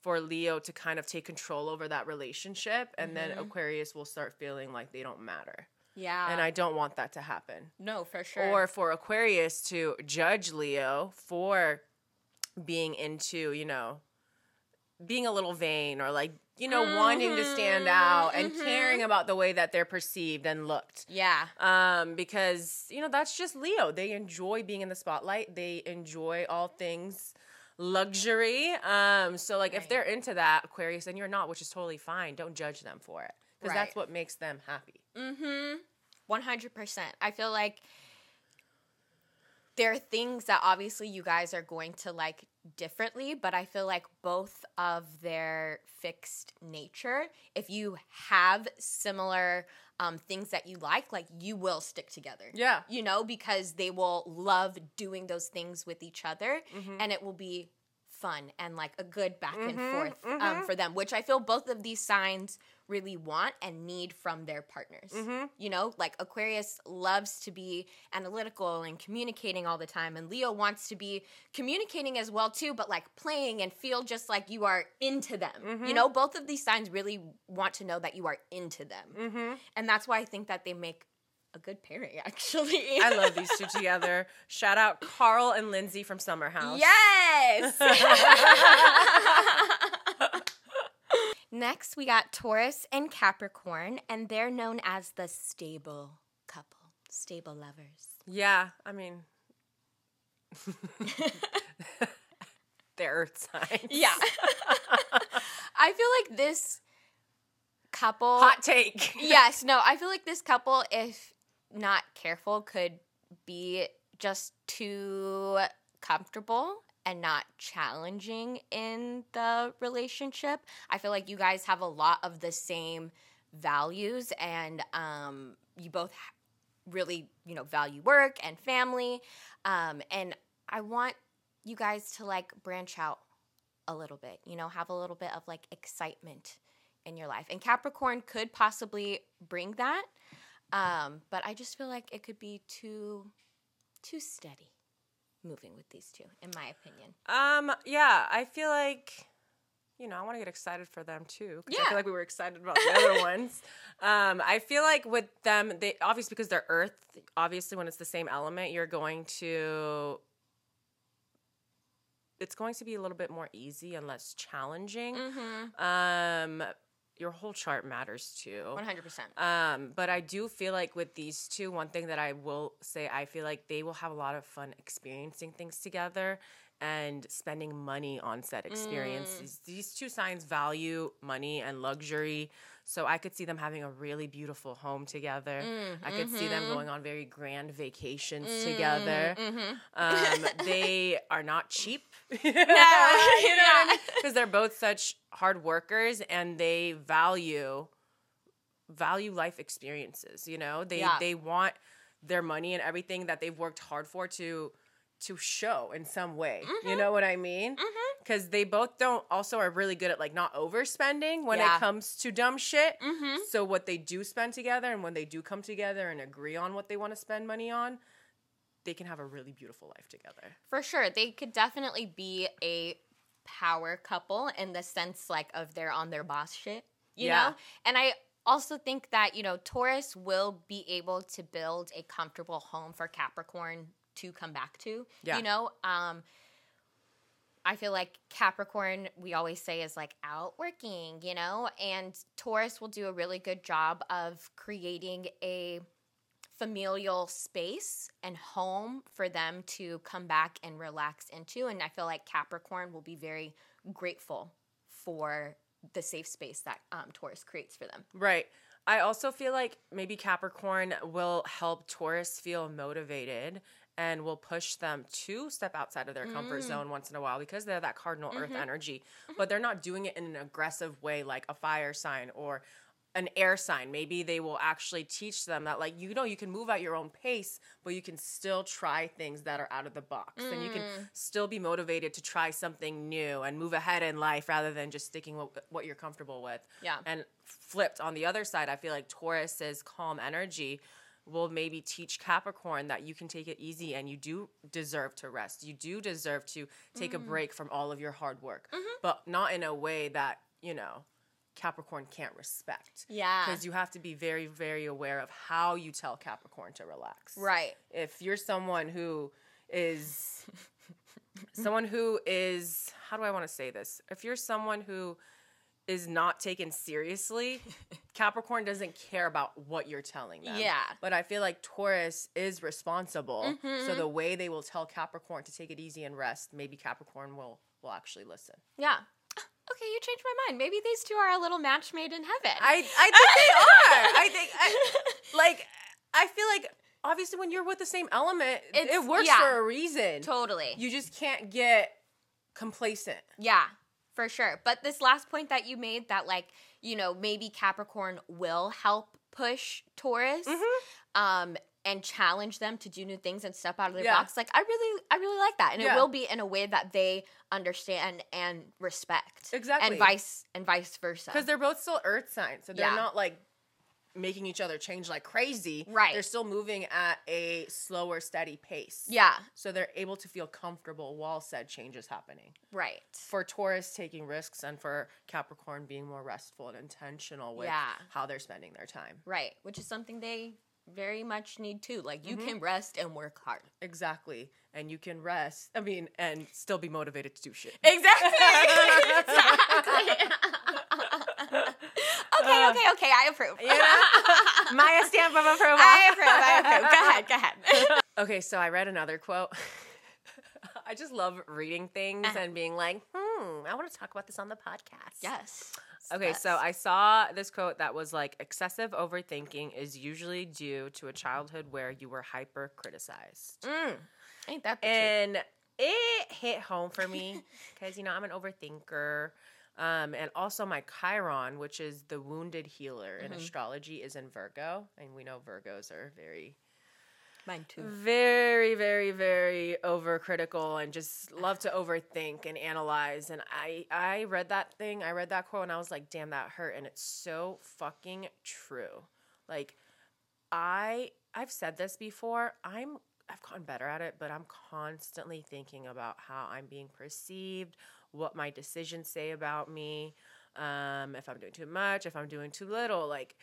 for Leo to kind of take control over that relationship, and then Mm-hmm. Aquarius will start feeling like they don't matter. Yeah. And I don't want that to happen no, for sure. or for Aquarius to judge Leo for being into, you know, being a little vain or like, you know, wanting to stand out and mhm. caring about the way that they're perceived and looked. yeah. Um, because, you know, that's just Leo. They enjoy being in the spotlight. They enjoy all things luxury. Um, so like if they're into that Aquarius and you're not, which is totally fine, don't judge them for it because that's what makes them happy. Mm-hmm. One hundred percent. I feel like there are things that obviously you guys are going to like differently, but I feel like both of their fixed nature, if you have similar um, things that you like, like you will stick together. Yeah. You know, because they will love doing those things with each other Mm-hmm. and it will be fun and like a good back and Mhm, forth um, mhm. for them, which I feel both of these signs really want and need from their partners. Mm-hmm. You know, like Aquarius loves to be analytical and communicating all the time, and Leo wants to be communicating as well too, but like playing and feel just like you are into them. You Mhm. know, both of these signs really want to know that you are into them, Mm-hmm. and that's why I think that they make a good pairing. [LAUGHS] Actually, I love these two together. Shout out Carl and Lindsay from Summer House. Yes. [LAUGHS] Next, we got Taurus and Capricorn, and they're known as the stable couple, stable lovers. Yeah, I mean, [LAUGHS] they're earth signs. Yeah. I feel like this couple. Hot take. yes, no, I feel like this couple, if not careful, could be just too comfortable and not challenging in the relationship. I feel like you guys have a lot of the same values and um, you both really, you know, value work and family. Um, and I want you guys to like branch out a little bit, you know, have a little bit of like excitement in your life. And Capricorn could possibly bring that. Um, but I just feel like it could be too too steady moving with these two, in my opinion. Um, yeah, I feel like you know, I want to get excited for them too. 'cause I Yeah. feel like we were excited about the other ones. [LAUGHS] Um, I feel like with them, they obviously because they're Earth. Obviously, when it's the same element, you're going to. It's going to be a little bit more easy and less challenging. Mm-hmm. Um, your whole chart matters too. One hundred percent. Um, but I do feel like with these two, one thing that I will say, I feel like they will have a lot of fun experiencing things together and spending money on said experiences. These two signs value money and luxury. So I could see them having a really beautiful home togetger. I could see them going on very grand vacations together. Mm-hmm. Um, [LAUGHS] they are not cheap. [LAUGHS] you No, know what I yeah. [LAUGHS] mean? Because they're both such hard workers and they value value life experiences. You know, they Yeah. they want their money and everything that they've worked hard for to to show in some way. You Mm-hmm. know what I mean? Because they both don't also are really good at like not overspending when Yeah. it comes to dumb shit. Mm-hmm. So what they do spend together and when they do come together and agree on what they want to spend money on, they can have a really beautiful life together. For sure. They could definitely be a power couple in the sense like of they're on their boss shit. You Yeah. know? And I also think that, you know, Taurus will be able to build a comfortable home for Capricorn to come back to. Yeah. You know? Um I feel like Capricorn, we always say, is like out working, you know? And Taurus will do a really good job of creating a familial space and home for them to come back and relax into. And I feel like Capricorn will be very grateful for the safe space that um, Taurus creates for them. Right. I also feel like maybe Capricorn will help Taurus feel motivated and will push them to step outside of their comfort Mm. zone once in a while because they're that cardinal earth Mm-hmm. energy. But they're not doing it in an aggressive way like a fire sign or an air sign. Maybe they will actually teach them that, like, you know, you can move at your own pace, but you can still try things that are out of the box. And you can Mm. still be motivated to try something new and move ahead in life rather than just sticking with what you're comfortable with. Yeah. And flipped on the other side, I feel like Taurus's calm energy will maybe teach Capricorn that you can take it easy and you do deserve to rest. You do deserve to take a mm-hmm. break from all of your hard work, mm-hmm. but not in a way that, you know, Capricorn can't respect. Yeah. Because you have to be very, very aware of how you tell Capricorn to relax. Right. If you're someone who is [LAUGHS] someone who is how do I want to say this? If you're someone who is not taken seriously, [LAUGHS] Capricorn doesn't care about what you're telling them. Yeah. But I feel like Taurus is responsible. So Mhm. the way they will tell Capricorn to take it easy and rest, maybe Capricorn will will actually listen. Yeah. [GASPS] Okay, you changed my mind. Maybe these two are a little match made in heaven. I I think they [LAUGHS] are. I think I, [LAUGHS] like I feel like obviously when you're with the same element, It's- it works yeah. for a reason. totally. You just can't get complacent. Yeah, for sure. But this last point that you made that like, you know, maybe Capricorn will help push Taurus Mm-hmm. um and challenge them to do new things and step out of their Yeah. box. Like I really I really like that. And Yeah. it will be in a way that they understand and respect. Exactly. And vice and vice versa. Because they're both still earth signs, so they're Yeah. not like making each other change like crazy. Right. They're still moving at a slower, steady pace. Yeah, So they're able to feel comfortable while said change is happening. right. For Taurus taking risks and for Capricorn being more restful and intentional with Yeah. how they're spending their time. Right. Which is something they very much need too. Like you Mm-hmm. can rest and work hard. Exactly. And you can rest, I mean, and still be motivated to do shit. Exactly. [LAUGHS] exactly. [LAUGHS] okay, okay, okay. I approve. You know? [LAUGHS] Maya stamp of approval. I approve. I approve. Go ahead. Go ahead. [LAUGHS] Okay, so I read another quote. [LAUGHS] I just love reading things Uh-huh. and being like, hmm, I want to talk about this on the podcast. yes. Okay, so I saw this quote that was like excessive overthinking is usually due to a childhood where you were hyper criticized. Mm. Ain't that the truth? And it hit home for me because, you know, I'm an overthinker. Um, and also my Chiron, which is the wounded healer in Mhm. astrology, is in Virgo. And we know Virgos are very Mine too. very very very overcritical and just love to overthink and analyze and i i read that thing i read that quote and i was like damn that hurt and it's so fucking true like i i've said this before i'm i've gotten better at it but i'm constantly thinking about how i'm being perceived what my decisions say about me um if i'm doing too much if i'm doing too little like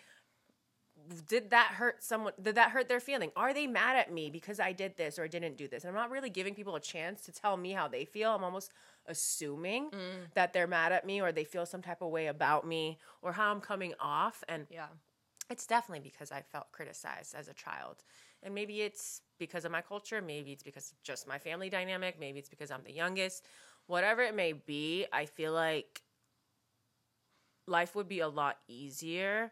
did that hurt someone did that hurt their feeling? Are they mad at me because i did this or didn't do this? And i'm not really giving people a chance to tell me how they feel. I'm almost assuming Mm. that they're mad at me or they feel some type of way about me or how i'm coming off. And Yeah. it's definitely because i felt criticized as a child and maybe it's because of my culture maybe it's because of just my family dynamic maybe it's because i'm the youngest whatever it may be i feel like life would be a lot easier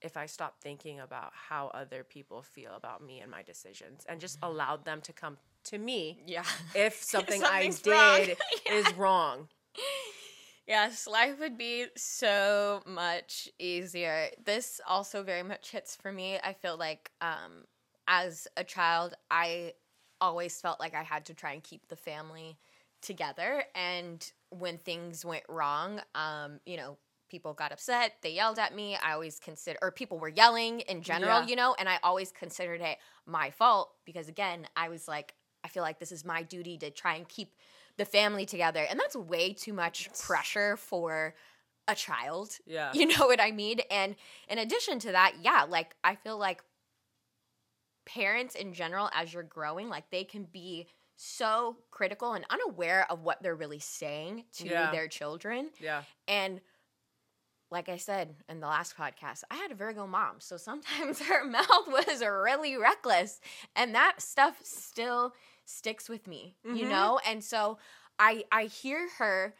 if I stopped thinking about how other people feel about me and my decisions and just allowed them to come to me Yeah. [LAUGHS] if something I Something's wrong. did [LAUGHS] is wrong. Yes, life would be so much easier. This also very much hits for me. I feel like um, as a child, I always felt like I had to try and keep the family together. And when things went wrong, um, you know, people got upset, they yelled at me. I always consider, or people were yelling in general, Yeah. you know, and I always considered it my fault because, again, I was like, I feel like this is my duty to try and keep the family together. And that's way too much pressure for a child. Yeah. [LAUGHS] You know what I mean? And in addition to that, yeah, like I feel like parents in general, as you're growing, like they can be so critical and unaware of what they're really saying to Yeah. their children. Yeah. And like I said in the last podcast, I had a Virgo mom. So sometimes [LAUGHS] her mouth was really reckless. And that stuff still sticks with me, you Mhm. know? And so I I hear her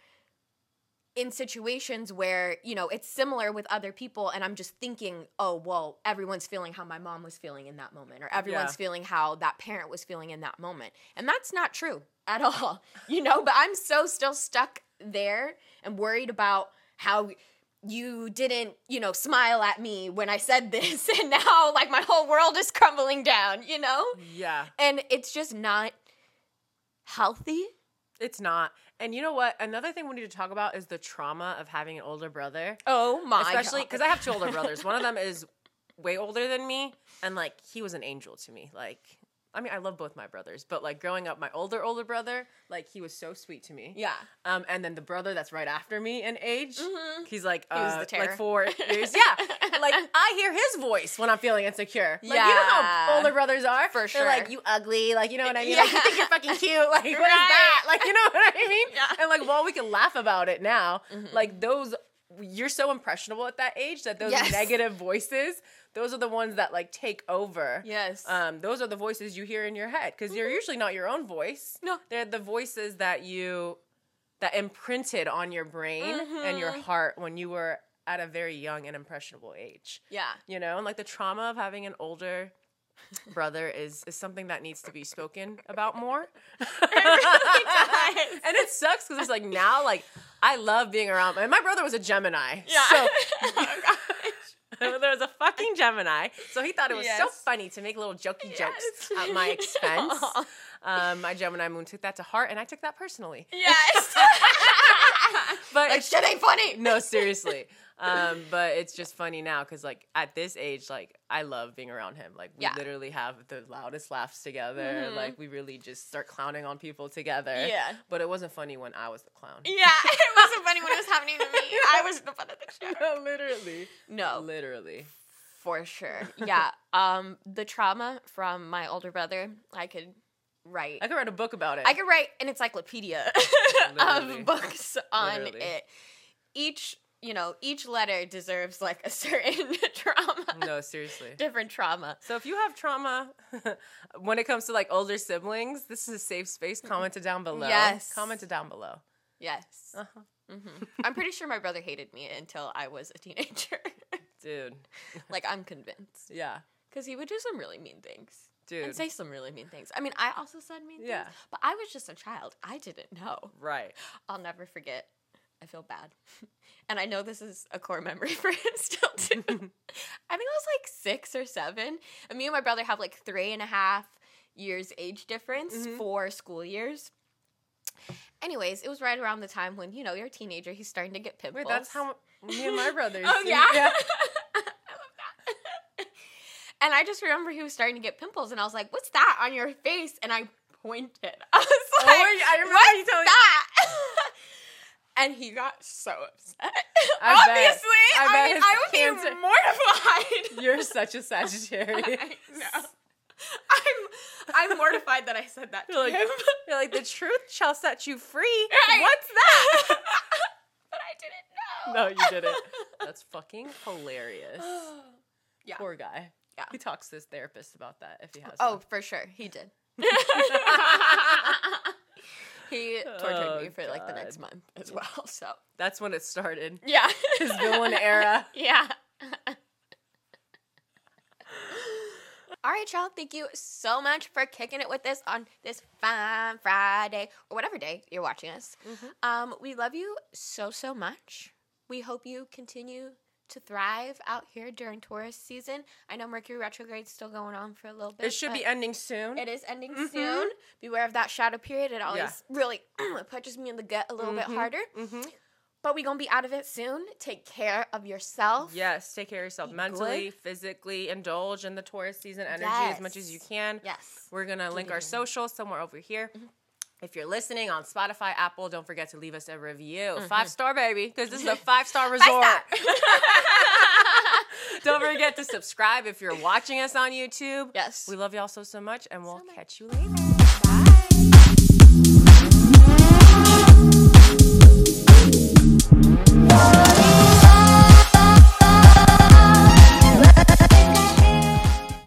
in situations where, you know, it's similar with other people and I'm just thinking, "Oh, well, everyone's feeling how my mom was feeling in that moment or everyone's Yeah. feeling how that parent was feeling in that moment." And that's not true at all. [LAUGHS] You know, but I'm so still stuck there and worried about how you didn't, you know, smile at me when I said [LAUGHS] this and now like my whole world is crumbling down, you know? Yeah. And it's just not healthy. It's not. And you know what? Another thing we need to talk about is the trauma of having an older brother. Oh my Especially because I have two older [LAUGHS] brothers. One of them is way older than me, and like he was an angel to me. Like, I mean, I love both my brothers, but like growing up, my older older brother, like he was so sweet to me. Yeah. Um, and then the brother that's right after me in age, Mhm. he's like, He was uh, the terror. like four [LAUGHS] years. Yeah, like I hear his voice when I'm feeling insecure. Like you know how older brothers are. For sure. They're like you ugly. Like you know what I mean. Like you think you're fucking cute. Like what is Right. that? Like you know what I mean. [LAUGHS] Yeah. And like while we can laugh about it now, Mhm. like those you're so impressionable at that age that those Yes. negative voices, those are the ones that like take over. Yes. Um, those are the voices you hear in your head because they're usually not your own voice. No. They're the voices that you that imprinted on your brain and your Mhm. heart when you were at a very young and impressionable age. Yeah. You know, and like the trauma of having an older [LAUGHS] brother is is something that needs to be spoken about more. [LAUGHS] does. [LAUGHS] and it sucks because it's like now, like I love being around. And my brother was a Gemini. Yeah. So gosh. [LAUGHS] [LAUGHS] there was a fucking Gemini. So he thought it was so funny to make little jokey jokes Yes. [LAUGHS] at my expense. Um, my Gemini moon took that to heart, and I took that personally. Yes. [LAUGHS] But like it's shit ain't funny. no, seriously. Um, but it's just funny now because, like, at this age, like, I love being around him. Like, we Yeah. literally have the loudest laughs together. Mhm. Like, we really just start clowning on people together. Yeah. But it wasn't funny when I was the clown. Yeah, [LAUGHS] it wasn't funny when it was [LAUGHS] happening to me. I was the butt of the joke. No, literally. No, Literally. for sure. Yeah. Um, the trauma from my older brother, I could write. I could write a book about it. I could write an encyclopedia [LAUGHS] of books on Literally. it. Each, you know, each letter deserves like a [LAUGHS] certain trauma. no, seriously. Different trauma. So if you have trauma [LAUGHS] when it comes to like older siblings, this is a safe space. Comment it down below. Yes. Comment it down below. Yes. Uh-huh. hmm I'm pretty sure my brother hated me until I was a teenager. Dude. like, I'm convinced. Yeah. Because he would do some really mean things. Dude. And say some really mean things. I mean, I also said mean Yeah. things, but I was just a child. I didn't know. right. I'll never forget. I feel bad. [LAUGHS] and I know this is a core memory [LAUGHS] for him still, too. [LAUGHS] I think I was like six or seven. And me and my brother have like three and a half years age difference, Mhm. four school years. Anyways, it was right around the time when, you know, you're a teenager, he's starting to get pimples. Wait, that's how me and my brothers. Oh, do. yeah? I love that. and I just remember he was starting to get pimples, and I was like, "What's that on your face?" And I pointed. [LAUGHS] I was Oh, like, wait, I remember "What's you telling that?" [LAUGHS] and he got so upset. I bet. Obviously, I I, bet mean, I would cancer- be mortified. [LAUGHS] You're such a Sagittarius. I know. I'm I'm mortified that I said that to You're like, him. you're like, the truth shall set you free. Right. What's that? but I didn't know. no, you didn't. That's fucking [SIGHS] hilarious. Yeah. Poor guy. Yeah. He talks to his therapist about that if he has. Oh, one. for sure, he did. [LAUGHS] he tortured Oh, me for like the next month as well. So that's when it started. yeah, His villain era. [LAUGHS] Yeah. [LAUGHS] All right, y'all. Thank you so much for kicking it with us on this fine Friday or whatever day you're watching us. Mhm. Um, we love you so so much. We hope you continue to thrive out here during Taurus season. I know Mercury retrograde's still going on for a little bit. It should be ending soon. It is ending Mhm. soon. Beware of that shadow period. It always Yeah. really [CLEARS THROAT] punches me in the gut a little bit Mhm. harder. Mm-hmm. But we gonna be out of it soon. Take care of yourself. Yes, take care of yourself Be mentally, good. physically. Indulge in the Taurus season energy as much as you can. Yes. We're gonna link our social somewhere over here. Mm-hmm. If you're listening on Spotify, Apple, don't forget to leave us a review. Mhm. Five star, baby, because this is a [LAUGHS] five star resort. [LAUGHS] don't forget to subscribe if you're watching us on YouTube. yes. We love y'all so, so much, and we'll So much. catch you later.